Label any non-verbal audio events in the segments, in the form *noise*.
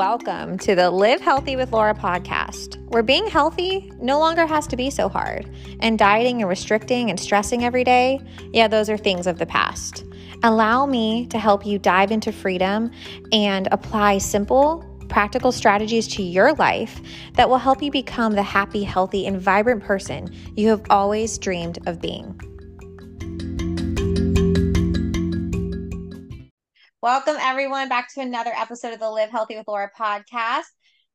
Welcome to the Live Healthy with Laura podcast, where being healthy no longer has to be so hard, and dieting and restricting and stressing every day, yeah, those are things of the past. Allow me to help you dive into freedom and apply simple, practical strategies to your life that will help you become the happy, healthy, and vibrant person you have always dreamed of being. Welcome, everyone, back to another episode of the Live Healthy with Laura podcast.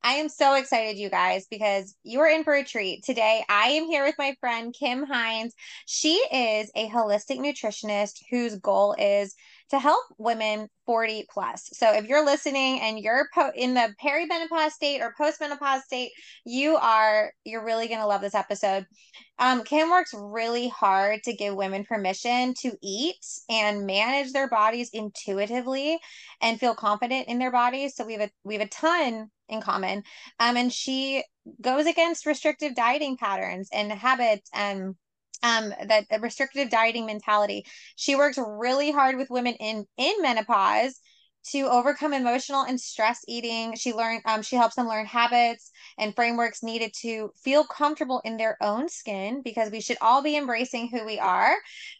I am so excited, you guys, because you are in for a treat. Today, I am here with my friend Kim Hynes. She is a holistic nutritionist whose goal is to help women 40 plus. So if you're listening and you're po- in the perimenopause state or postmenopause state, you are you're really going to love this episode. Um, Kim works really hard to give women permission to eat and manage their bodies intuitively and feel confident in their bodies. So we have a we have a ton in common. Um, and she goes against restrictive dieting patterns and habits and um that restrictive dieting mentality. She works really hard with women in in menopause to overcome emotional and stress eating. She learned um, she helps them learn habits and frameworks needed to feel comfortable in their own skin because we should all be embracing who we are.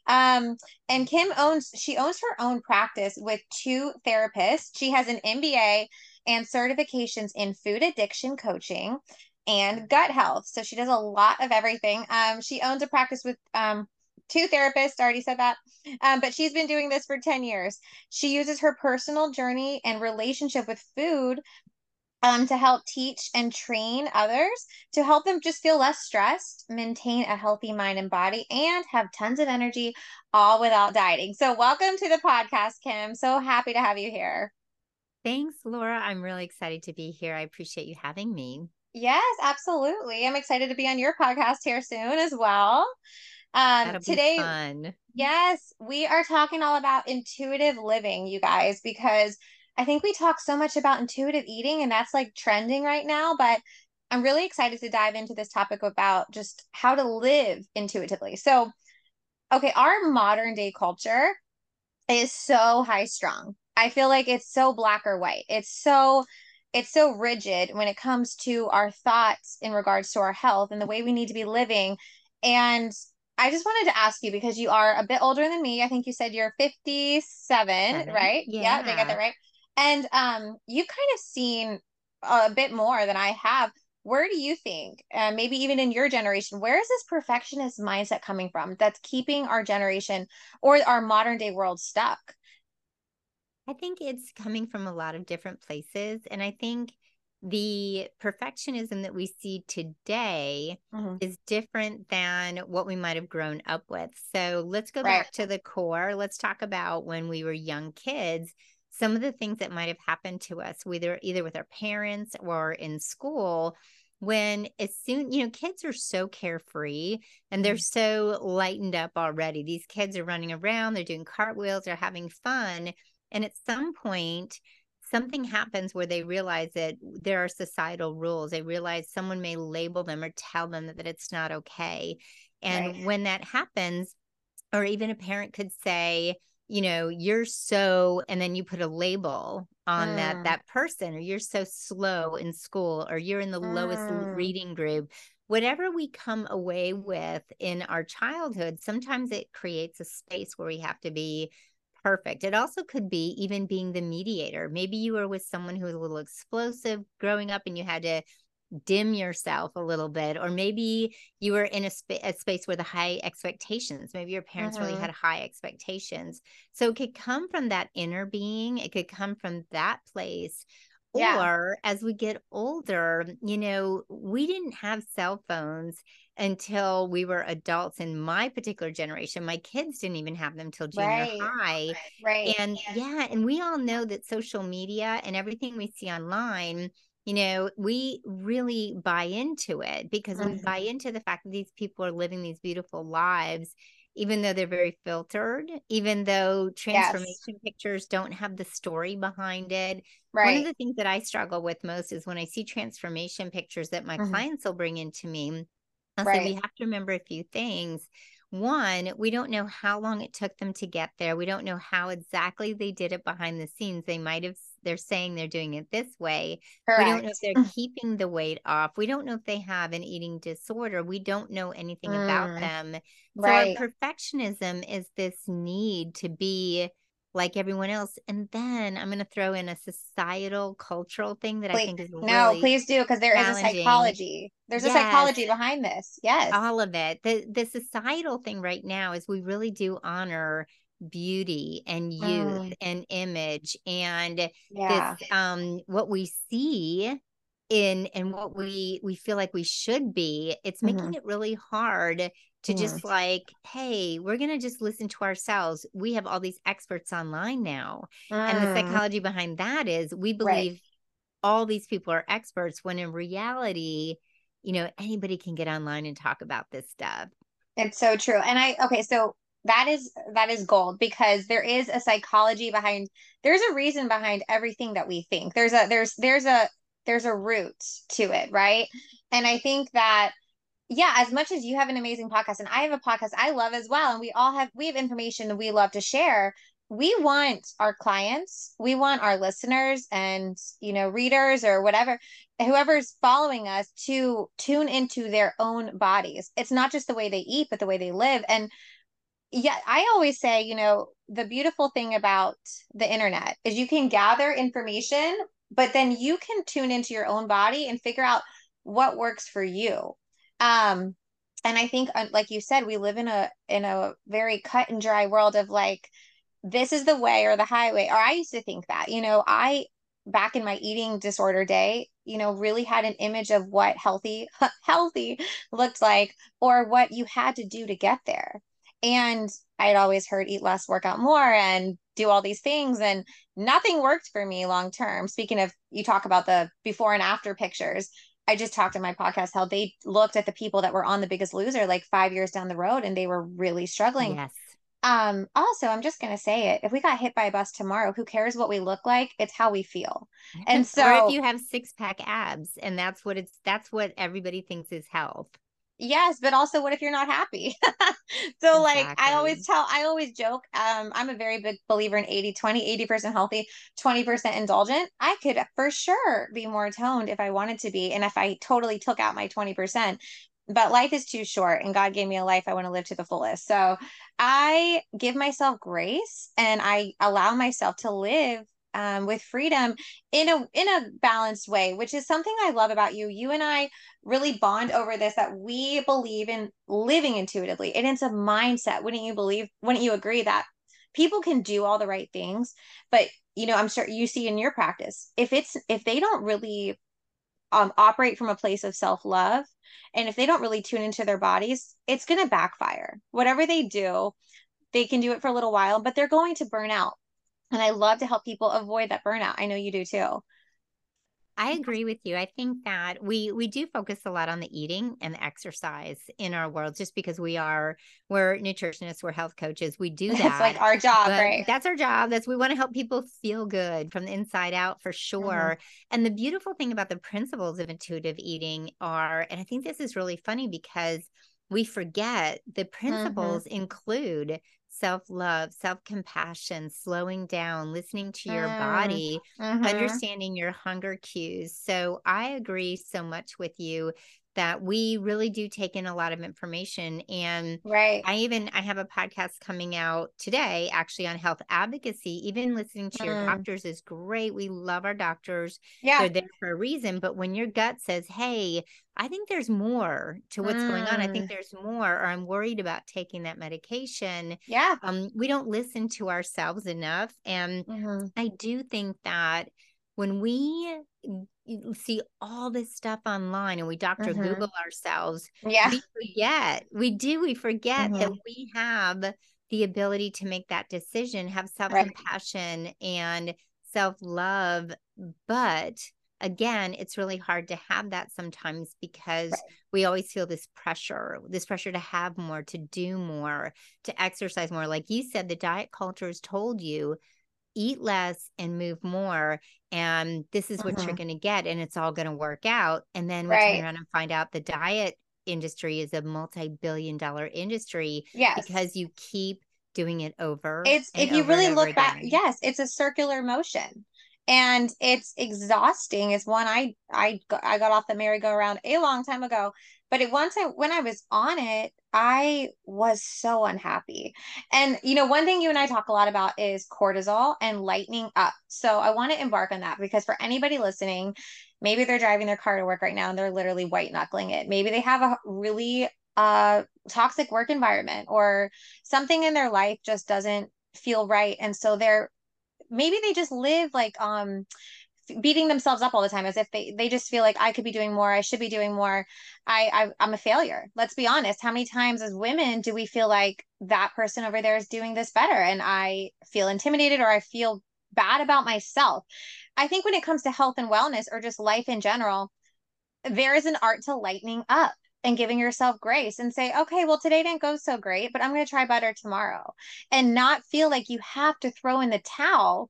Um, and kim owns she owns her own practice with two therapists. She has an mba and certifications in food addiction coaching and gut health. So she does a lot of everything. Um, she owns a practice with um, two therapists, already said that. Um, but she's been doing this for 10 years. She uses her personal journey and relationship with food um, to help teach and train others to help them just feel less stressed, maintain a healthy mind and body, and have tons of energy all without dieting. So, welcome to the podcast, Kim. So happy to have you here. Thanks, Laura. I'm really excited to be here. I appreciate you having me. Yes, absolutely. I'm excited to be on your podcast here soon as well. Um, today. Yes, we are talking all about intuitive living, you guys, because I think we talk so much about intuitive eating and that's like trending right now, but I'm really excited to dive into this topic about just how to live intuitively. So, okay, our modern day culture is so high strung. I feel like it's so black or white. It's so it's so rigid when it comes to our thoughts in regards to our health and the way we need to be living. And I just wanted to ask you because you are a bit older than me. I think you said you're 57, Seven. right? Yeah. yeah, did I get that right? And um, you've kind of seen a bit more than I have. Where do you think, uh, maybe even in your generation, where is this perfectionist mindset coming from that's keeping our generation or our modern day world stuck? I think it's coming from a lot of different places. And I think the perfectionism that we see today mm-hmm. is different than what we might have grown up with. So let's go right. back to the core. Let's talk about when we were young kids. Some of the things that might have happened to us, whether either with our parents or in school, when as soon you know kids are so carefree and they're mm-hmm. so lightened up already these kids are running around they're doing cartwheels they're having fun and at some point, something happens where they realize that there are societal rules. They realize someone may label them or tell them that, that it's not okay. And right. when that happens, or even a parent could say, you know, you're so, and then you put a label on mm. that that person, or you're so slow in school, or you're in the mm. lowest reading group. Whatever we come away with in our childhood, sometimes it creates a space where we have to be perfect. It also could be even being the mediator. Maybe you were with someone who was a little explosive growing up and you had to dim yourself a little bit or maybe you were in a, sp- a space where the high expectations maybe your parents really mm-hmm. had high expectations so it could come from that inner being it could come from that place yeah. or as we get older you know we didn't have cell phones until we were adults in my particular generation. My kids didn't even have them till junior right. high. Right. And yeah, and we all know that social media and everything we see online, you know, we really buy into it because mm-hmm. we buy into the fact that these people are living these beautiful lives even though they're very filtered, even though transformation yes. pictures don't have the story behind it. Right. One of the things that I struggle with most is when I see transformation pictures that my mm-hmm. clients will bring into me, right. So we have to remember a few things. one, we don't know how long it took them to get there. We don't know how exactly they did it behind the scenes. They might have, they're saying they're doing it this way. Correct. We don't know if they're keeping the weight off. We don't know if they have an eating disorder. We don't know anything mm. about them. So right. our perfectionism is this need to be like everyone else. And then I'm going to throw in a societal, cultural thing that please, I think is really no, please do because there is a psychology. There's yes. a psychology behind this. Yes, all of it. The the societal thing right now is we really do honor beauty and youth mm. and image and yeah. this um what we see in and what we we feel like we should be it's making mm-hmm. it really hard to just like, hey, we're going to just listen to ourselves. We have all these experts online now. Mm. And the mm. psychology behind that is we believe right. all these people are experts when in reality, you know, anybody can get online and talk about this stuff. It's so true. And I, okay, so that is that is gold because there is a psychology behind there's a reason behind everything that we think there's a there's there's a there's a root to it right and i think that yeah, as much as you have an amazing podcast and I have a podcast I love as well, and we all have we have information that we love to share. We want our clients, we want our listeners and you know readers or whatever, whoever's following us to tune into their own bodies. It's not just the way they eat, but the way they live. And yeah, I always say, you know, the beautiful thing about the internet is you can gather information, but then you can tune into your own body and figure out what works for you. Um and i think uh, like you said we live in a in a very cut and dry world of like this is the way or the highway. Or i used to think that you know i back in my eating disorder day you know really had an image of what healthy *laughs* healthy looked like or what you had to do to get there and i had always heard eat less work out more and do all these things and nothing worked for me long term speaking of you talk about the before and after pictures I just talked in my podcast how they looked at the people that were on the biggest loser like five years down the road and they were really struggling. Yes. Um, also, I'm just gonna say it. If we got hit by a bus tomorrow, who cares what we look like? It's how we feel. And so or if you have six pack abs and that's what it's that's what everybody thinks is health yes but also what if you're not happy? *laughs* So exactly. like i always tell i always joke um i'm a very big believer in 80 20 80% healthy 20% indulgent. I could for sure be more toned if i wanted to be and if i totally took out my 20% but life is too short and god gave me a life i want to live to the fullest. So i give myself grace and i allow myself to live um, with freedom in a in a balanced way which is something i love about you. You and i really bond over this that we believe in living intuitively and it's a mindset. Wouldn't you believe wouldn't you agree that people can do all the right things? But you know i'm sure you see in your practice if it's if they don't really um, operate from a place of self-love and if they don't really tune into their bodies it's going to backfire. Whatever they do they can do it for a little while but they're going to burn out and I love to help people avoid that burnout. I know you do too. I agree with you. I think that we we do focus a lot on the eating and the exercise in our world just because we are we're nutritionists, we're health coaches. We do that. *laughs* It's like our job, right? That's our job. That's we want to help people feel good from the inside out for sure. Mm-hmm. And the beautiful thing about the principles of intuitive eating are and I think this is really funny because we forget the principles mm-hmm. include self love, self compassion, slowing down, listening to your mm. body, mm-hmm. understanding your hunger cues. So I agree so much with you that we really do take in a lot of information and right i even i have a podcast coming out today actually on health advocacy even listening to mm. your doctors is great we love our doctors yeah they're there for a reason but when your gut says hey i think there's more to what's mm. going on i think mm. there's more or i'm worried about taking that medication yeah um we don't listen to ourselves enough and mm-hmm. i do think that when we see all this stuff online and we doctor mm-hmm. Google ourselves. Yeah. We forget. We do. We forget mm-hmm. that we have the ability to make that decision, have self compassion right. and self love. But again, it's really hard to have that sometimes because right. we always feel this pressure, this pressure to have more, to do more, to exercise more. Like you said, the diet culture has told you eat less and move more and this is what mm-hmm. you're going to get and it's all going to work out and then we right. turn around and find out the diet industry is a multi-billion dollar industry yes. because you keep doing it over. It's if you really look back, yes, it's a circular motion. And it's exhausting. It's one I I I got off the merry-go-round a long time ago, but it once I when I was on it, I was so unhappy. And you know, one thing you and I talk a lot about is cortisol and lightening up. So I want to embark on that because for anybody listening, maybe they're driving their car to work right now and they're literally white knuckling it. Maybe they have a really uh toxic work environment or something in their life just doesn't feel right and so they're maybe they just live like um beating themselves up all the time as if they they just feel like I could be doing more, I should be doing more. I, I I'm a failure. Let's be honest. How many times as women do we feel like that person over there is doing this better and I feel intimidated or I feel bad about myself. I think when it comes to health and wellness or just life in general, there is an art to lightening up and giving yourself grace and say, okay, well, today didn't go so great, but I'm going to try better tomorrow and not feel like you have to throw in the towel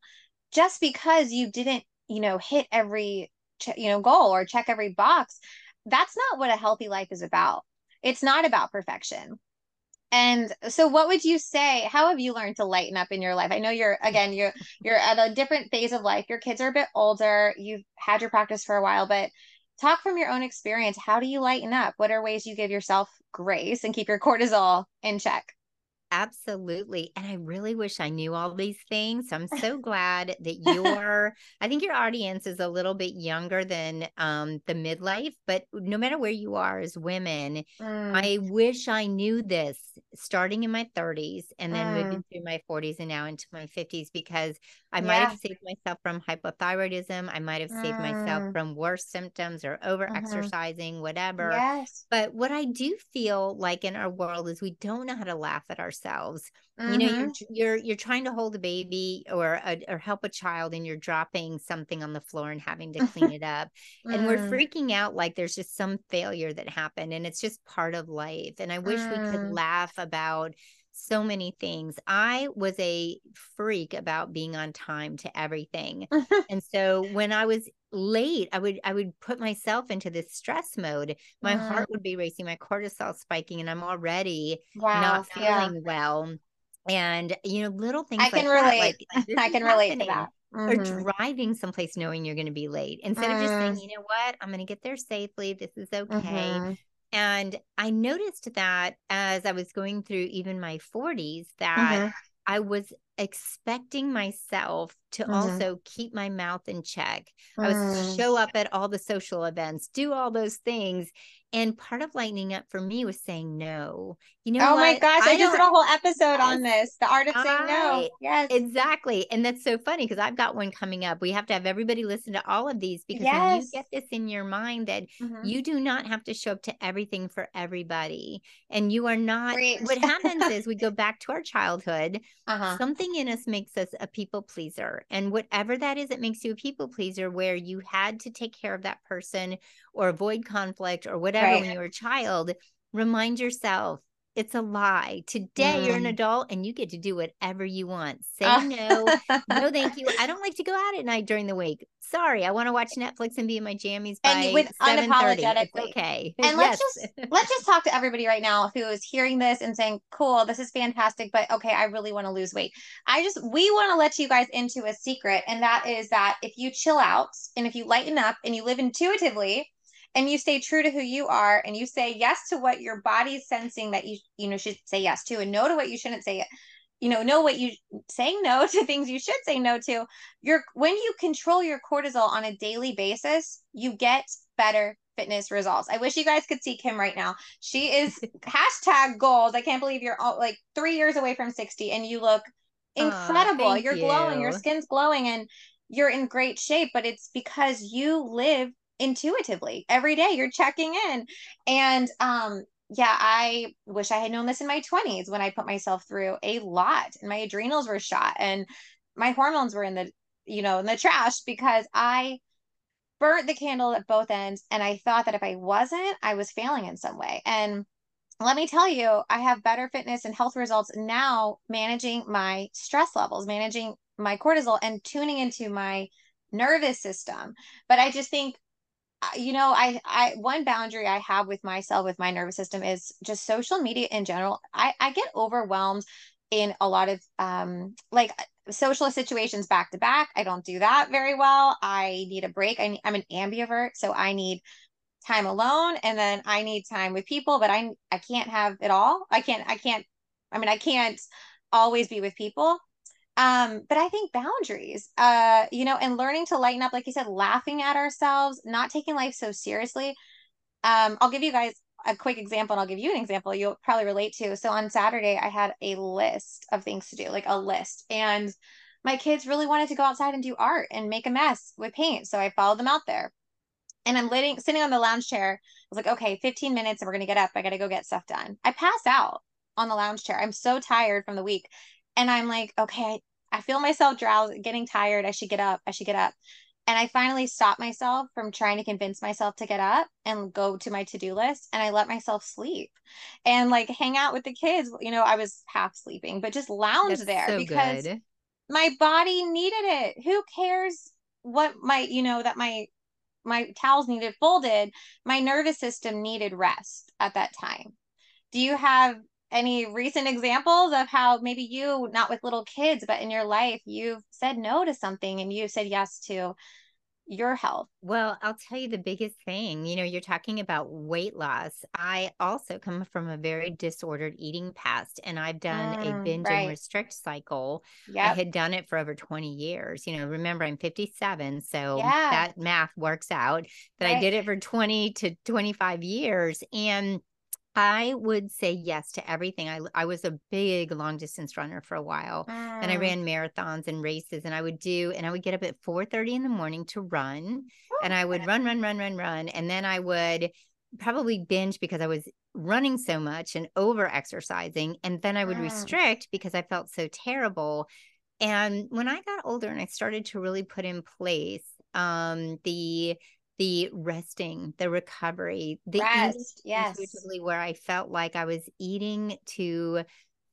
just because you didn't, you know, hit every, you know, goal or check every box. That's not what a healthy life is about. It's not about perfection. And so what would you say how have you learned to lighten up in your life? I know you're again you're you're at a different phase of life. Your kids are a bit older. You've had your practice for a while, but talk from your own experience. How do you lighten up? What are ways you give yourself grace and keep your cortisol in check? Absolutely. And I really wish I knew all these things. I'm *laughs* so glad that you're, I think your audience is a little bit younger than um the midlife, but no matter where you are as women, mm. I wish I knew this starting in my 30s and then mm. moving through my 40s and now into my 50s because I yeah. might have saved myself from hypothyroidism. I might have mm. saved myself mm. from worse symptoms or over exercising, mm-hmm. whatever. Yes. But what I do feel like in our world is we don't know how to laugh at ourselves ourselves mm-hmm. you know you're mm-hmm. you're you're trying to hold a baby or a, or help a child and you're dropping something on the floor and having to clean it up mm. *laughs* and we're mm. freaking out like there's just some failure that happened and it's just part of life and i wish mm. we could mm. laugh about so many things. I was a freak about being on time to everything. *laughs* and so when I was late, I would I would put myself into this stress mode. My mm. heart would be racing, my cortisol spiking and I'm already wow. not feeling yeah. well. And you know, little things I can like relate. That, like, *laughs* I can relate to that. Mm-hmm. Or driving someplace knowing you're going to be late instead mm. of just saying, mm. you know what, I'm going to get there safely. This is okay. Mm-hmm. And I noticed that as I was going through even my 40s, that mm-hmm. I was expecting myself to mm-hmm. also keep my mouth in check. Mm. I was show up at all the social events, do all those things. And part of lightening up for me was saying no. You know, oh what? my gosh, I, I just did a whole episode on this the art of saying no. Yes, exactly. And that's so funny because I've got one coming up. We have to have everybody listen to all of these because yes. when you get this in your mind that mm-hmm. you do not have to show up to everything for everybody, and you are not, Great. what happens is we go back to our childhood. Uh-huh. Something in us makes us a people pleaser. And whatever that is, it makes you a people pleaser where you had to take care of that person or avoid conflict or whatever right. when you were a child. Remind yourself it's a lie. Today mm. you're an mm. adult and you get to do whatever you want. Say uh. no. *laughs* no, thank you. I don't like to go out at night during the week. Sorry, I want to watch Netflix and be in my jammies by and with unapologetically. okay. *laughs* And let's just let's just talk to everybody right now who is hearing this and saying, "Cool, this is fantastic, but okay, I really want to lose weight." I just we want to let you guys into a secret, and that is that if you chill out and if you lighten up and you live intuitively, and you stay true to who you are and you say yes to what your body's sensing that you you know should say yes to and no to what you shouldn't say you know know what you saying no *laughs* to things you should say no to you're when you control your cortisol on a daily basis you get better fitness results. I wish you guys could see kim right now. She is *laughs* hashtag goals i can't believe you're all, like three years away from 60 and you look incredible. you're you. glowing. Your skin's glowing and you're in great shape but it's because you live intuitively every day you're checking in. And um yeah i wish i had known this in my 20s when i put myself through a lot and my adrenals were shot and my hormones were in the you know in the trash because i burnt the candle at both ends and i thought that if i wasn't i was failing in some way. And let me tell you i have better fitness and health results now managing my stress levels managing my cortisol and tuning into my nervous system. But i just think you know, I, I, one boundary I have with myself, with my nervous system is just social media in general. I, I get overwhelmed in a lot of, um, like social situations back to back. I don't do that very well. I need a break. I need, I'm an ambivert, so I need time alone and then I need time with people, but I, I can't have it all. I can't, I can't, I mean, I can't always be with people um but i think boundaries uh you know and learning to lighten up like you said laughing at ourselves not taking life so seriously. Um i'll give you guys a quick example and i'll give you an example you'll probably relate to. So on saturday i had a list of things to do like a list and my kids really wanted to go outside and do art and make a mess with paint so i followed them out there. And i'm sitting sitting on the lounge chair i was like okay 15 minutes and we're gonna get up. I gotta go get stuff done. I pass out on the lounge chair. I'm so tired from the week and I'm like, okay, I feel myself drowsy, getting tired. I should get up. I should get up. And I finally stopped myself from trying to convince myself to get up and go to my to do list. And I let myself sleep and like hang out with the kids. You know, I was half sleeping, but just lounge That's there so because good. my body needed it. Who cares what my, you know, that my, my towels needed folded. My nervous system needed rest at that time. Do you have any recent examples of how maybe you not with little kids but in your life you've said no to something and you've said yes to your health well i'll tell you the biggest thing you know you're talking about weight loss i also come from a very disordered eating past and i've done mm, a binge right. and restrict cycle yep. i had done it for over 20 years you know remember i'm 57 so yeah. that math works out that right. i did it for 20 to 25 years and I would say yes to everything. I I was a big long distance runner for a while, mm. and I ran marathons and races, and I would do, and I would get up at four thirty in the morning to run, oh, and I would run, run, run, run, run, and then I would probably binge because I was running so much and over exercising, and then I would mm. restrict because I felt so terrible. And when I got older and I started to really put in place um, the the resting, the recovery, the rest, yes, where I felt like I was eating to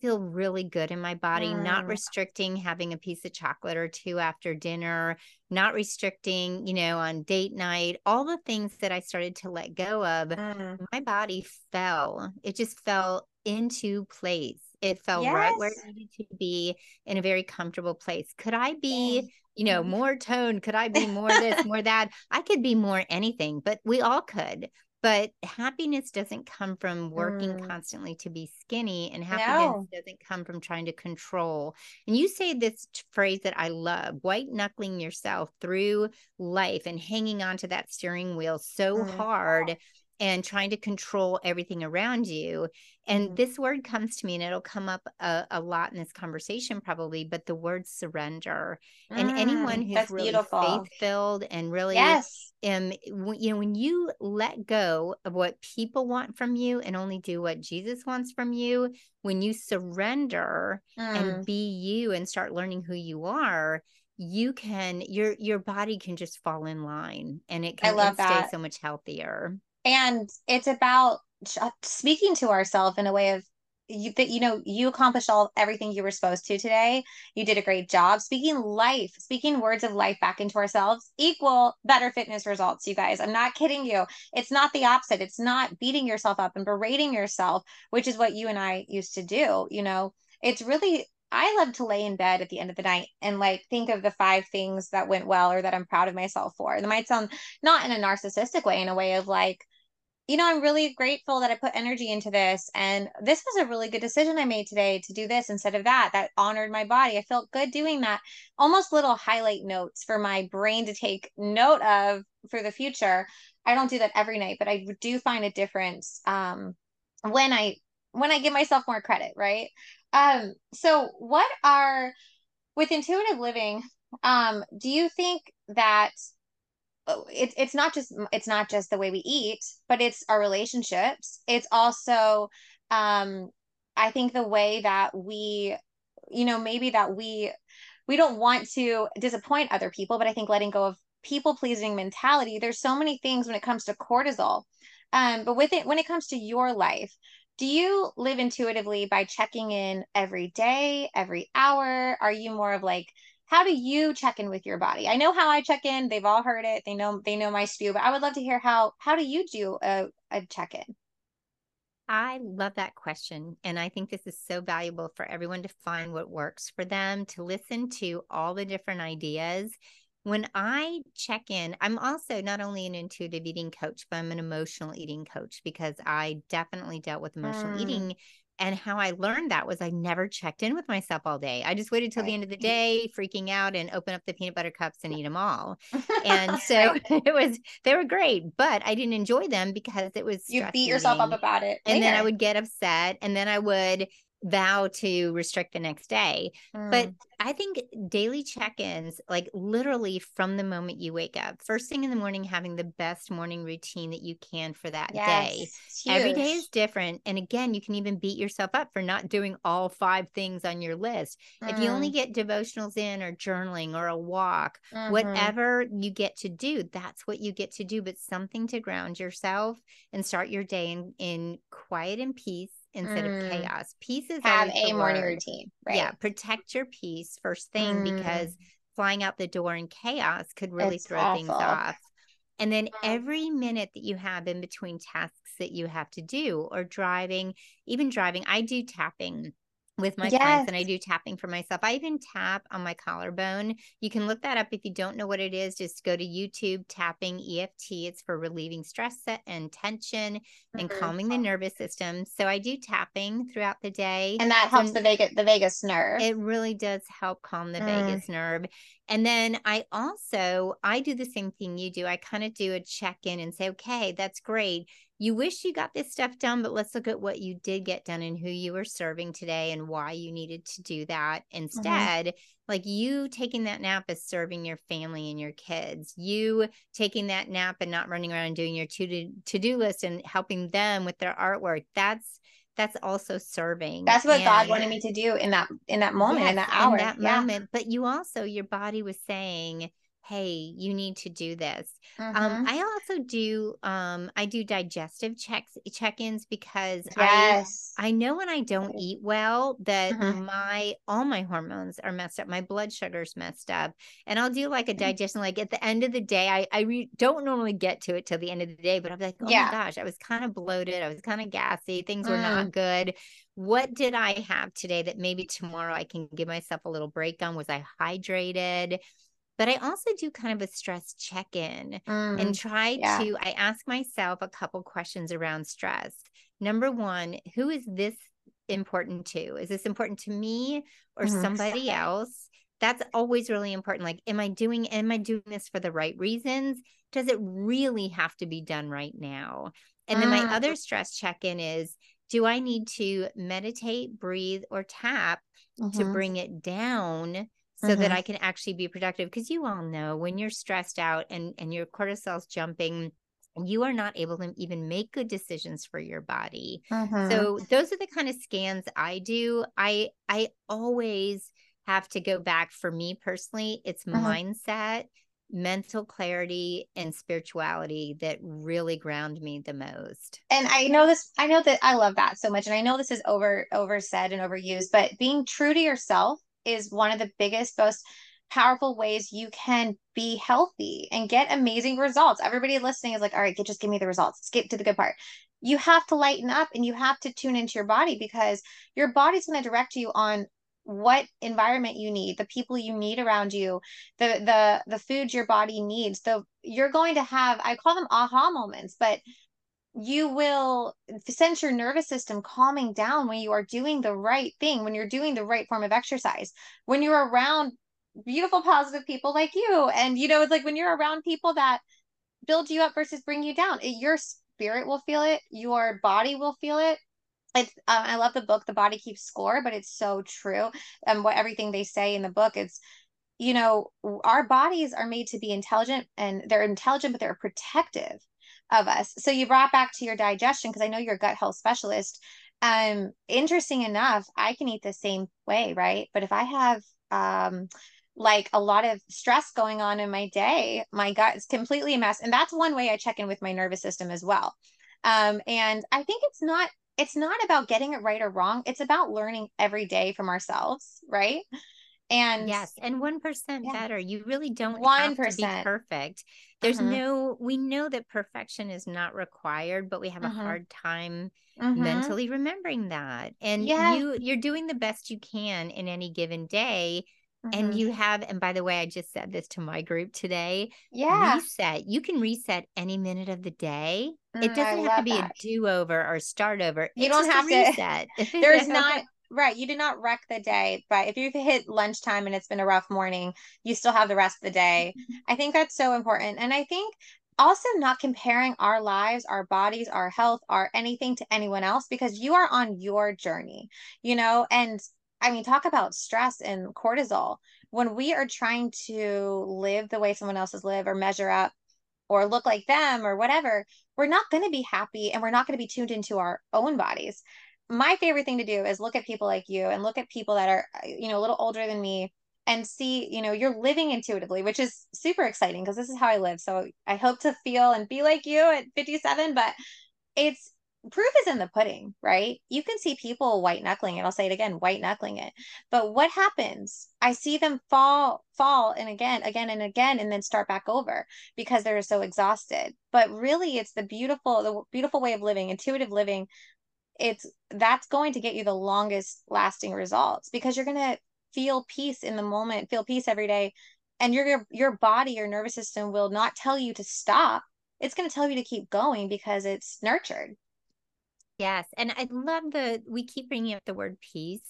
feel really good in my body, mm. not restricting having a piece of chocolate or two after dinner, not restricting, you know, on date night, all the things that I started to let go of, mm. my body fell. It just fell into place. It fell yes. right where it needed to be in a very comfortable place. Could I be you know, mm-hmm. more tone. Could I be more this, *laughs* more that? I could be more anything, but we all could. But happiness doesn't come from working mm. constantly to be skinny, and happiness no. doesn't come from trying to control. And you say this phrase that I love white knuckling yourself through life and hanging on to that steering wheel so mm. hard and trying to control everything around you. And mm-hmm. this word comes to me and it'll come up a, a, lot in this conversation, probably, but the word surrender. Mm, and anyone mm, who's really faith filled and really, yes. um, you know, when you let go of what people want from you and only do what Jesus wants from you, when you surrender mm. and be you and start learning who you are, you can your your body can just fall in line and it can stay so much healthier and it's about uh, speaking to ourselves in a way of you that you know you accomplished all everything you were supposed to today. You did a great job. Speaking life speaking words of life back into ourselves equal better fitness results you guys. I'm not kidding you. It's not the opposite. It's not beating yourself up and berating yourself which is what you and i used to do you know. It's really I love to lay in bed at the end of the night and like think of the five things that went well or that I'm proud of myself for. And it might sound not in a narcissistic way, in a way of like, you know, I'm really grateful that I put energy into this. And this was a really good decision I made today to do this instead of that. That honored my body. I felt good doing that. Almost little highlight notes for my brain to take note of for the future. I don't do that every night, but I do find a difference um, when I when I give myself more credit, right? Um, so what are with intuitive living, um, do you think that it's it's not just it's not just the way we eat but it's our relationships. It's also um i think the way that we you know maybe that we we don't want to disappoint other people but i think letting go of people pleasing mentality there's so many things when it comes to cortisol. Um but with it when it comes to your life do you live intuitively by checking in every day every hour? Are you more of like how do you check in with your body? I know how I check in. They've all heard it. They know they know my spew, but I would love to hear how how do you do a, a check-in? I love that question. And I think this is so valuable for everyone to find what works for them, to listen to all the different ideas. When I check in, I'm also not only an intuitive eating coach, but I'm an emotional eating coach because I definitely dealt with emotional mm. eating and how I learned that was I never checked in with myself all day. I just waited till right. the end of the mm-hmm. day, freaking out and open up the peanut butter cups and eat them all. And *laughs* so *laughs* it was, they were great, but I didn't enjoy them because it was, you beat yourself up about it. And then I would get upset and then I would vow to restrict the next day. Mm. But I think daily check ins, like literally from the moment you wake up, first thing in the morning, having the best morning routine that you can for that yes, day. Every day is different. And again, you can even beat yourself up for not doing all five things on your list. Mm. If you only mm. get devotionals in or journaling or a walk, mm-hmm. whatever you get to do, that's what you get to do. But something to ground yourself and start your day in, in quiet and peace instead mm. of chaos. Peace is have a morning word. routine, right? Yeah, protect your peace first thing mm. because flying out the door in chaos could really it's throw awful. things off. And then every minute that you have in between tasks that you have to do or driving, even driving, I do tapping with my yes. clients and I do tapping for myself. I even tap on my collarbone. You can look that up if you don't know what it is. Just go to YouTube tapping EFT. It's for relieving stress and tension mm-hmm. and calming the nervous system. So I do tapping throughout the day. And that helps the vagus the vagus nerve. It really does help calm the mm. vagus nerve. And then I also I do the same thing you do. I kind of do a check-in and say, "Okay, that's great you wish you got this stuff done, but let's look at what you did get done and who you were serving today and why you needed to do that. Mm-hmm. Instead, mm-hmm. like you taking that nap is serving your family and your kids. You taking that nap and not running around and doing your to to do list and helping them with their artwork. That's that's also serving. That's what and, God wanted me to do in that in that moment, yes, in that hour. In that yeah. moment. But you also, your body was saying, hey you need to do this um, mm-hmm. um, i also do um, i do digestive checks check-ins because yes. i i know when i don't eat well that mm-hmm. my all my hormones are messed up my blood sugar's messed up and i'll do like a mm-hmm. digestion like at the end of the day i i re- don't normally get to it till the end of the day but i'm like oh yeah. my gosh i was kind of bloated i was kind of gassy things were mm. not good what did i have today that maybe tomorrow i can give myself a little break on was i hydrated but I also do kind of a stress check in mm, and try yeah. to, I ask myself a couple questions around stress. Number one, who is this important to? Is this important to me or mm-hmm. somebody else? That's always really important. Like, am I doing, am I doing this for the right reasons? Does it really have to be done right now? And then my mm. other stress check in is, do I need to meditate, breathe, or tap mm-hmm. to bring it down so mm-hmm. that I can actually be productive. Because you all know when you're stressed out and, and your cortisol's jumping, you are not able to even make good decisions for your body. Mm-hmm. So those are the kind of scans I do. I I always have to go back for me personally, it's mm-hmm. mindset, mental clarity and spirituality that really ground me the most. And I know this I know that I love that so much and I know this is over over said and overused, but being true to yourself is one of the biggest, most powerful ways you can be healthy and get amazing results. Everybody listening is like, all right, just give me the results. Get to the good part. You have to lighten up and you have to tune into your body because your body's going to direct you on what environment you need the people you need around you the the the food your body needs so you're going to have i call them aha moments but you will sense your nervous system calming down when you are doing the right thing, when you're doing the right form of exercise, when you're around beautiful, positive people like you. And, you know, it's like when you're around people that build you up versus bring you down, it, your spirit will feel it, your body will feel it. It's, um, I love the book, The Body Keeps Score, but it's so true. And what everything they say in the book, it's, you know, our bodies are made to be intelligent and they're intelligent, but they're protective of us. So you brought back to your digestion because I know you're a gut health specialist. Um, interesting enough, I can eat the same way, right? But if I have um like a lot of stress going on in my day, my gut is completely a mess. And that's one way I check in with my nervous system as well. Um, and I think it's not it's not about getting it right or wrong. It's about learning every day from ourselves, right? And yes, and 1% yeah. better. You really don't 1%. have to be perfect. There's uh-huh. no, we know that perfection is not required, but we have uh-huh. a hard time uh-huh. mentally remembering that. And yeah. you, you're doing the best you can in any given day. And mm-hmm. you have, and by the way, I just said this to my group today. Yeah. Reset. You can reset any minute of the day. Mm, it doesn't have to be that. a do over or start over. You it's don't have to reset. *laughs* There's not right. You did not wreck the day, but if you've hit lunchtime and it's been a rough morning, you still have the rest of the day. Mm-hmm. I think that's so important. And I think also not comparing our lives, our bodies, our health, our anything to anyone else because you are on your journey, you know, and I mean, talk about stress and cortisol. When we are trying to live the way someone else's live or measure up or look like them or whatever, we're not going to be happy and we're not going to be tuned into our own bodies. My favorite thing to do is look at people like you and look at people that are, uh, you know, a little older than me and see, you know, you're living intuitively, which is super exciting because this is how I live. So I hope to feel and be like you at 57, but it's proof is in the pudding, right? You can see people white knuckling it. I'll say it again, white knuckling it. But what happens? I see them fall, fall, and again, again, and again, and then start back over because they're so exhausted. But really, it's the beautiful, the beautiful way of living, intuitive living. It's that's going to get you the longest lasting results because you're going to feel peace in the moment, feel peace every day. And your, your body, your nervous system will not tell you to stop. It's going to tell you to keep going because it's nurtured Yes. And I love the, we keep bringing up the word peace.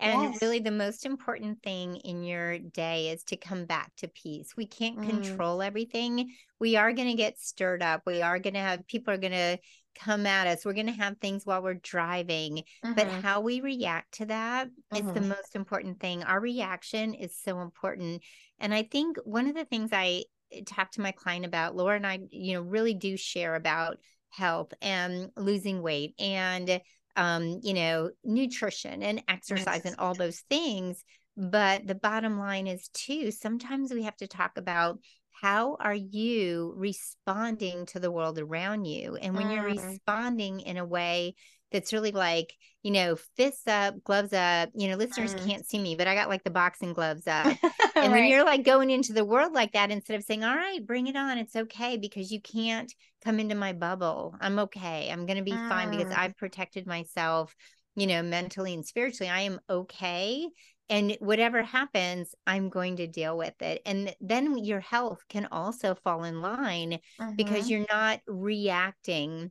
And yes. really, the most important thing in your day is to come back to peace. We can't mm. control everything. We are going to get stirred up. We are going to have people are going to come at us. We're going to have things while we're driving. Mm-hmm. But how we react to that mm-hmm. is the mm-hmm. most important thing. Our reaction is so important. And I think one of the things I talk to my client about, Laura and I, you know, really do share about health and losing weight and um, you know, nutrition and exercise yes. and all those things. But the bottom line is too, sometimes we have to talk about how are you responding to the world around you? And when you're responding in a way that's really like, you know, fists up, gloves up. You know, listeners mm. can't see me, but I got like the boxing gloves *laughs* up. and right. when you're like going into the world like that, instead of saying, all right, bring it on, it's okay because you can't come into my bubble. I'm okay. I'm going to be mm. fine because mm. I've protected myself, you know, mentally and spiritually. I am okay. And whatever happens, I'm going to deal with it. And then your health can also fall in line mm-hmm. because you're not reacting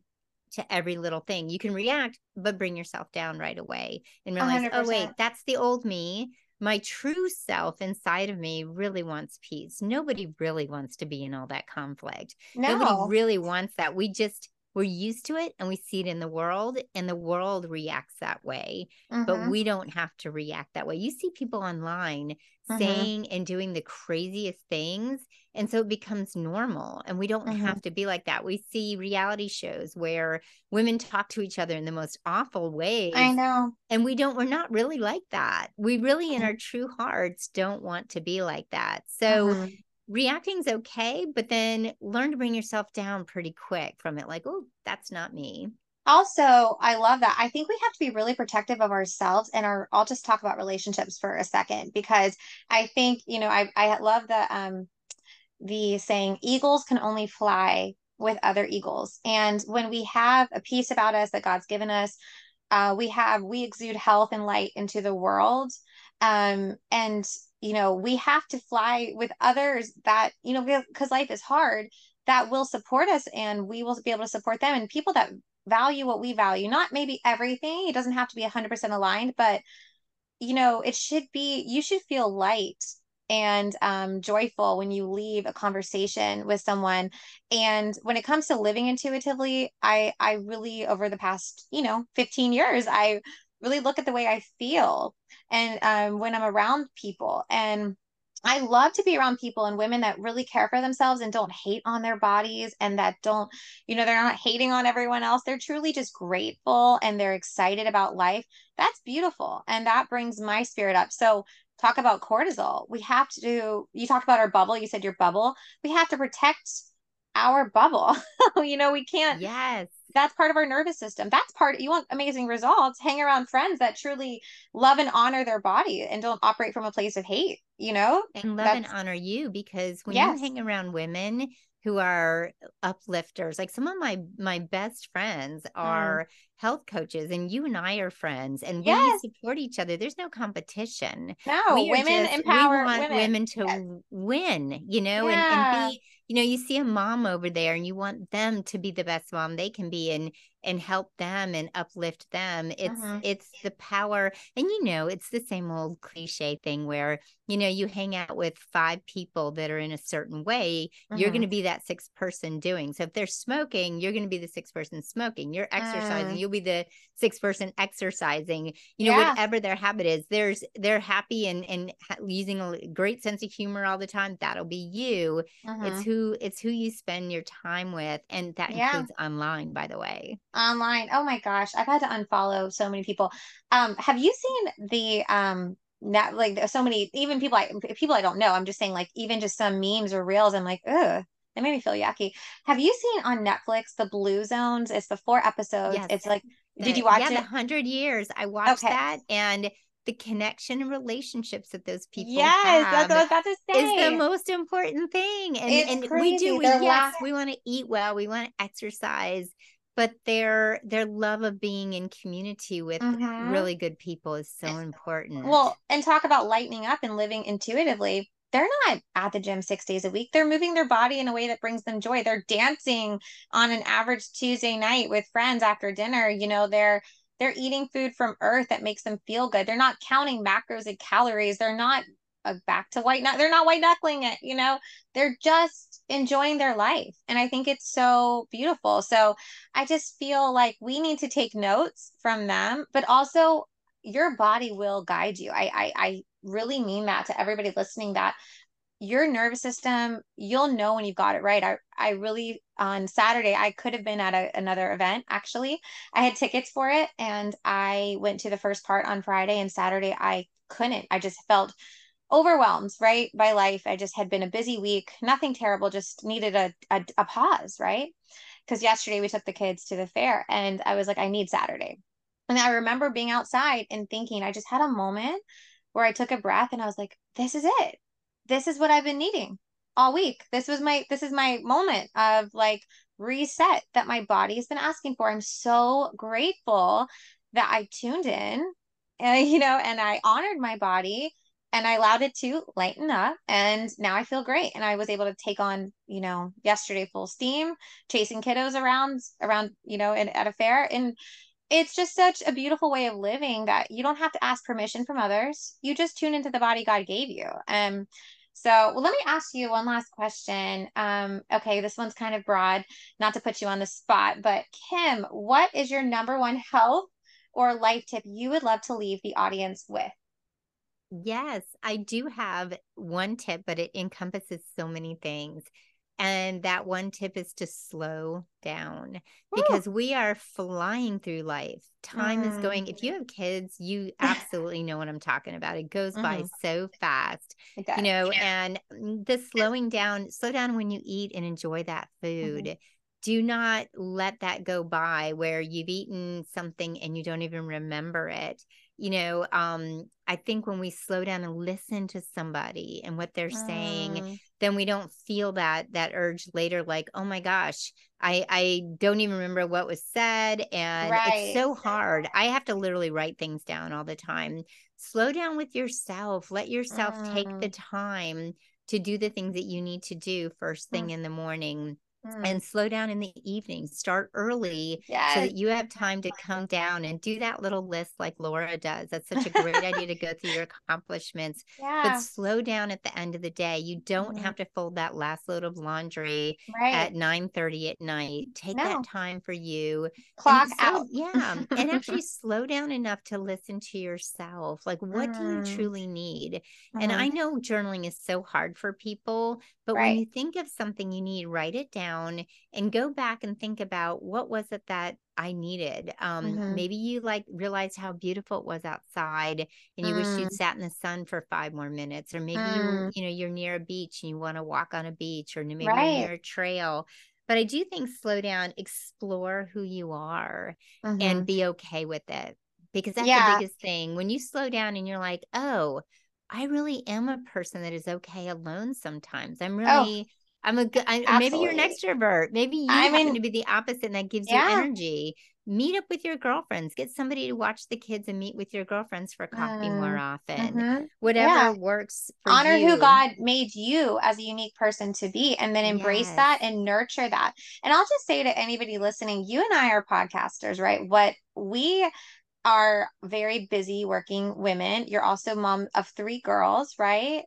to every little thing. You can react, but bring yourself down right away and realize, 100%. oh, wait, that's the old me. My true self inside of me really wants peace. Nobody really wants to be in all that conflict. No. Nobody really wants that. We just, we're used to it and we see it in the world and the world reacts that way mm-hmm. but we don't have to react that way you see people online mm-hmm. saying and doing the craziest things and so it becomes normal and we don't mm-hmm. have to be like that we see reality shows where women talk to each other in the most awful ways i know and we don't we're not really like that we really in mm-hmm. our true hearts don't want to be like that so mm-hmm reacting's okay, but then learn to bring yourself down pretty quick from it. Like, oh, that's not me. Also, I love that. I think we have to be really protective of ourselves and our I'll just talk about relationships for a second because I think, you know, I I love the um the saying eagles can only fly with other eagles. And when we have a peace about us that God's given us, uh, we have we exude health and light into the world um and you know we have to fly with others that you know because life is hard that will support us and we will be able to support them. And people that value what we value not maybe everything it doesn't have to be 100% aligned but you know it should be you should feel light and um, joyful when you leave a conversation with someone. And when it comes to living intuitively i i really over the past you know 15 years i really look at the way I feel and um, when I'm around people. And I love to be around people and women that really care for themselves and don't hate on their bodies and that don't, you know, they're not hating on everyone else. They're truly just grateful and they're excited about life. That's beautiful. And that brings my spirit up. So, talk about cortisol. We have to do, you talked about our bubble. You said your bubble. We have to protect our bubble. *laughs* you know, we can't. Yes that's part of our nervous system. That's part you want amazing results, hang around friends that truly love and honor their body and don't operate from a place of hate, you know? And love that's, and honor you because when yes. you hang around women who are uplifters like some of my my best friends mm. are mm. health coaches and you and I are friends and yes. we support each other there's no competition no women just, empower women. women. to yes. win you know yeah. and, and be you know you see a mom over there and you want them to be the best mom they can be and and help them and uplift them it's uh-huh. it's the power and you know it's the same old cliche thing where you know you hang out with five people that are in a certain way uh-huh. you're going to be that sixth person doing so if they're smoking you're going to be the sixth person smoking you're exercising uh. you'll be the sixth person exercising you know yeah. whatever their habit is there's they're happy and and using a great sense of humor all the time that'll be you uh-huh. it's who it's who you spend your time with and that yeah. includes online by the way online. Oh my gosh, I've had to unfollow so many people. Um, have you seen the um net like so many even people I people I don't know. I'm just saying like even just some memes or reels. I'm like, ugh. It made me feel yucky. Have you seen on Netflix the Blue Zones? It's the four episodes. Yes. It's like, the, did you watch yeah, it? The hundred years. I watched okay. that, and the connection and relationships that those people yes that's what i was about to say is the most important thing and and we do we, yes we want to eat well we want to exercise but their their love of being in community with mm-hmm. really good people is so important. Well, and talk about lightening up and living intuitively. They're not at the gym six days a week. They're moving their body in a way that brings them joy. They're dancing on an average Tuesday night with friends after dinner. You know, they're they're eating food from earth that makes them feel good. They're not counting macros and calories. They're not back to white knuck. They're not white knuckling it, you know. They're just enjoying their life, and I think it's so beautiful. So I just feel like we need to take notes from them, but also your body will guide you. I I, I really mean that to everybody listening. That your nervous system, you'll know when you've got it right. I I really on Saturday I could have been at a, another event actually. I had tickets for it and I went to the first part on Friday and Saturday I couldn't. I just felt overwhelmed, right, by life. I just had been a busy week, nothing terrible, just needed a, a, a pause, right? Because yesterday we took the kids to the fair and I was like, I need Saturday. And I remember being outside and thinking, I just had a moment where I took a breath and I was like, this is it. This is what I've been needing all week. This was my, this is my moment of like reset that my body's been asking for. I'm so grateful that I tuned in, and, *laughs* you know, and I honored my body and I allowed it to lighten up and now I feel great. And I was able to take on you know yesterday full steam chasing kiddos around around you know at a fair. And it's just such a beautiful way of living that you don't have to ask permission from others. You just tune into the body God gave you. Um so well let me ask you one last question. Um okay this one's kind of broad not to put you on the spot but Kim what is your number one health or life tip you would love to leave the audience with Yes, I do have one tip, but it encompasses so many things. And that one tip is to slow down because we are flying through life. Time mm. is going. If you mm. have kids, you absolutely know what I'm talking about. It goes mm-hmm. by so fast, you know, and mm, the slowing down, slow down when you eat and enjoy that mm-hmm. food. Mm-hmm do not let that go by where you've eaten something and you don't even remember it you know um i think when we slow down and listen to somebody and what they're mm. saying then we don't feel that that urge later like oh my gosh i i don't even remember what was said and right. it's so hard i have to literally write things down all the time slow down with yourself let yourself mm. take the time to do the things that you need to do first thing mm. in the morning mm. and slow down in the evening. Start early yes. so that you have time to come down and do that little list like Laura does. That's such a great idea to go through your *laughs* accomplishments. Yeah. But slow down at the end of the day. You don't mm. have to fold that last load of laundry right. at 9 30 at night. Take no. that time for you. Clock out. yeah. and actually *laughs* slow down enough to listen to yourself. Like, what mm. do you mm. truly need? And I mm-hmm. know journaling is so hard for people, but right. when you think of something you need, write it down down and go back and think about what was it that I needed. Um, mm-hmm. Maybe you like realized how beautiful it was outside and you mm. wish you'd mm. sat in the sun for five more minutes. Or maybe mm. you, you know, you're near a beach and you want to walk on a beach or maybe right. you're near a trail. But I do think slow down, explore who you are mm-hmm. and be okay with it because that's yeah. the biggest thing. When you slow down and you're like, oh, I really am a person that is okay alone sometimes. I'm oh. really, oh, I'm a good, I, maybe you're an extrovert. Maybe you I happen mean, to be the opposite and that gives yeah. you energy. Meet up with your girlfriends. Get somebody to watch the kids and meet with your girlfriends for coffee uh, more often. Mm-hmm. Whatever yeah. works Honor you. who God made you as a unique person to be and then embrace yes. that and nurture that. And I'll just say to anybody listening, you and I are podcasters, right? What we are very busy working women. You're also mom of three girls, right?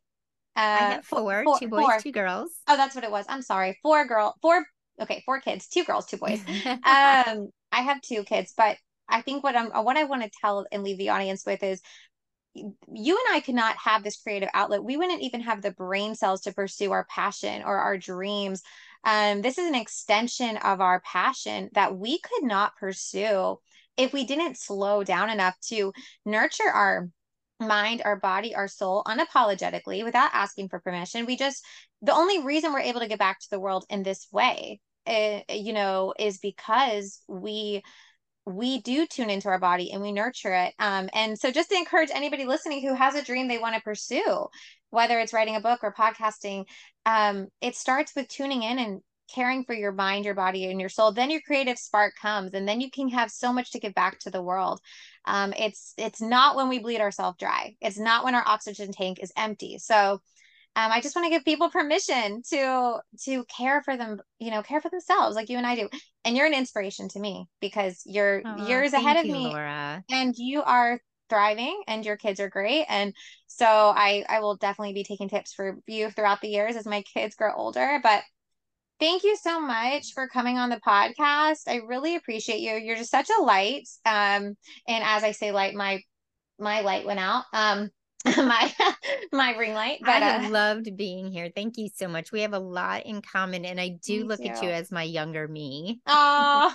Uh, I have four, four two boys, four. two girls. Oh, that's what it was. I'm sorry. Four girl, four. Okay, four kids, two girls, two boys. *laughs* um, I have two kids, but I think what I'm, what I want to tell and leave the audience with is, you and I could not have this creative outlet. We wouldn't even have the brain cells to pursue our passion or our dreams. Um, this is an extension of our passion that we could not pursue if we didn't slow down enough to nurture our mind, our body, our soul unapologetically without asking for permission, we just, the only reason we're able to get back to the world in this way, uh, you know, is because we we do tune into our body and we nurture it. Um, and so just to encourage anybody listening who has a dream they want to pursue, whether it's writing a book or podcasting, um, it starts with tuning in and caring for your mind, your body, and your soul, then your creative spark comes, and then you can have so much to give back to the world. Um, it's it's not when we bleed ourselves dry. It's not when our oxygen tank is empty. So um, I just want to give people permission to to care for them, you know, care for themselves like you and I do. And you're an inspiration to me because you're years ahead of you, me, Laura. and you are thriving and your kids are great and so i i will definitely be taking tips for you throughout the years as my kids grow older but Thank you so much for coming on the podcast. I really appreciate you. You're just such a light. Um, and as I say light, my my light went out. Um, *laughs* my *laughs* my ring light. But I uh, loved being here. Thank you so much. We have a lot in common, and I do look too. at you as my younger me. *laughs* Oh,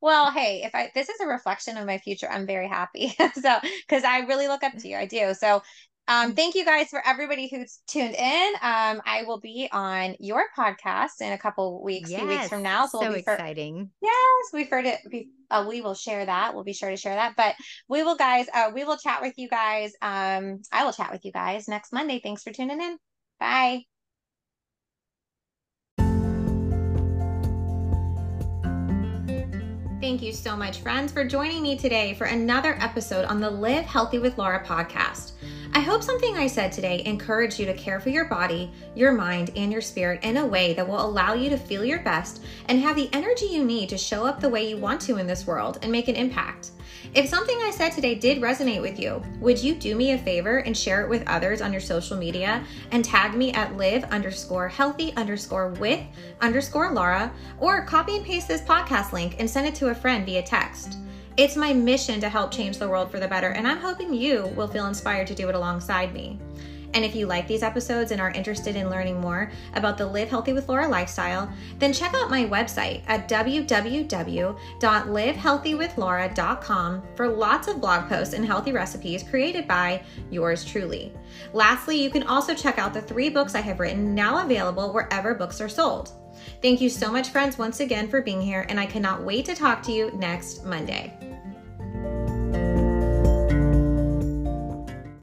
well, hey, if I this is a reflection of my future, I'm very happy. so because I really look up to you, I do. So um, thank you guys for everybody who's tuned in. Um, I will be on your podcast in a couple weeks, yes, few weeks from now. So, so we'll exciting. For, yes, we've heard it. We, uh, we will share that. We'll be sure to share that. But we will, guys. Uh, we will chat with you guys. Um, I will chat with you guys next Monday. Thanks for tuning in. Bye. Thank you so much, friends, for joining me today for another episode on the Live Healthy with Laura podcast. I hope something I said today encouraged you to care for your body, your mind, and your spirit in a way that will allow you to feel your best and have the energy you need to show up the way you want to in this world and make an impact. If something I said today did resonate with you, would you do me a favor and share it with others on your social media and tag me at live underscore healthy underscore with underscore Laura or copy and paste this podcast link and send it to a friend via text? It's my mission to help change the world for the better, and I'm hoping you will feel inspired to do it alongside me. And if you like these episodes and are interested in learning more about the Live Healthy with Laura lifestyle, then check out my website at www.livehealthywithlaura.com for lots of blog posts and healthy recipes created by yours truly. Lastly, you can also check out the three books I have written now available wherever books are sold. Thank you so much, friends, once again for being here, and I cannot wait to talk to you next Monday.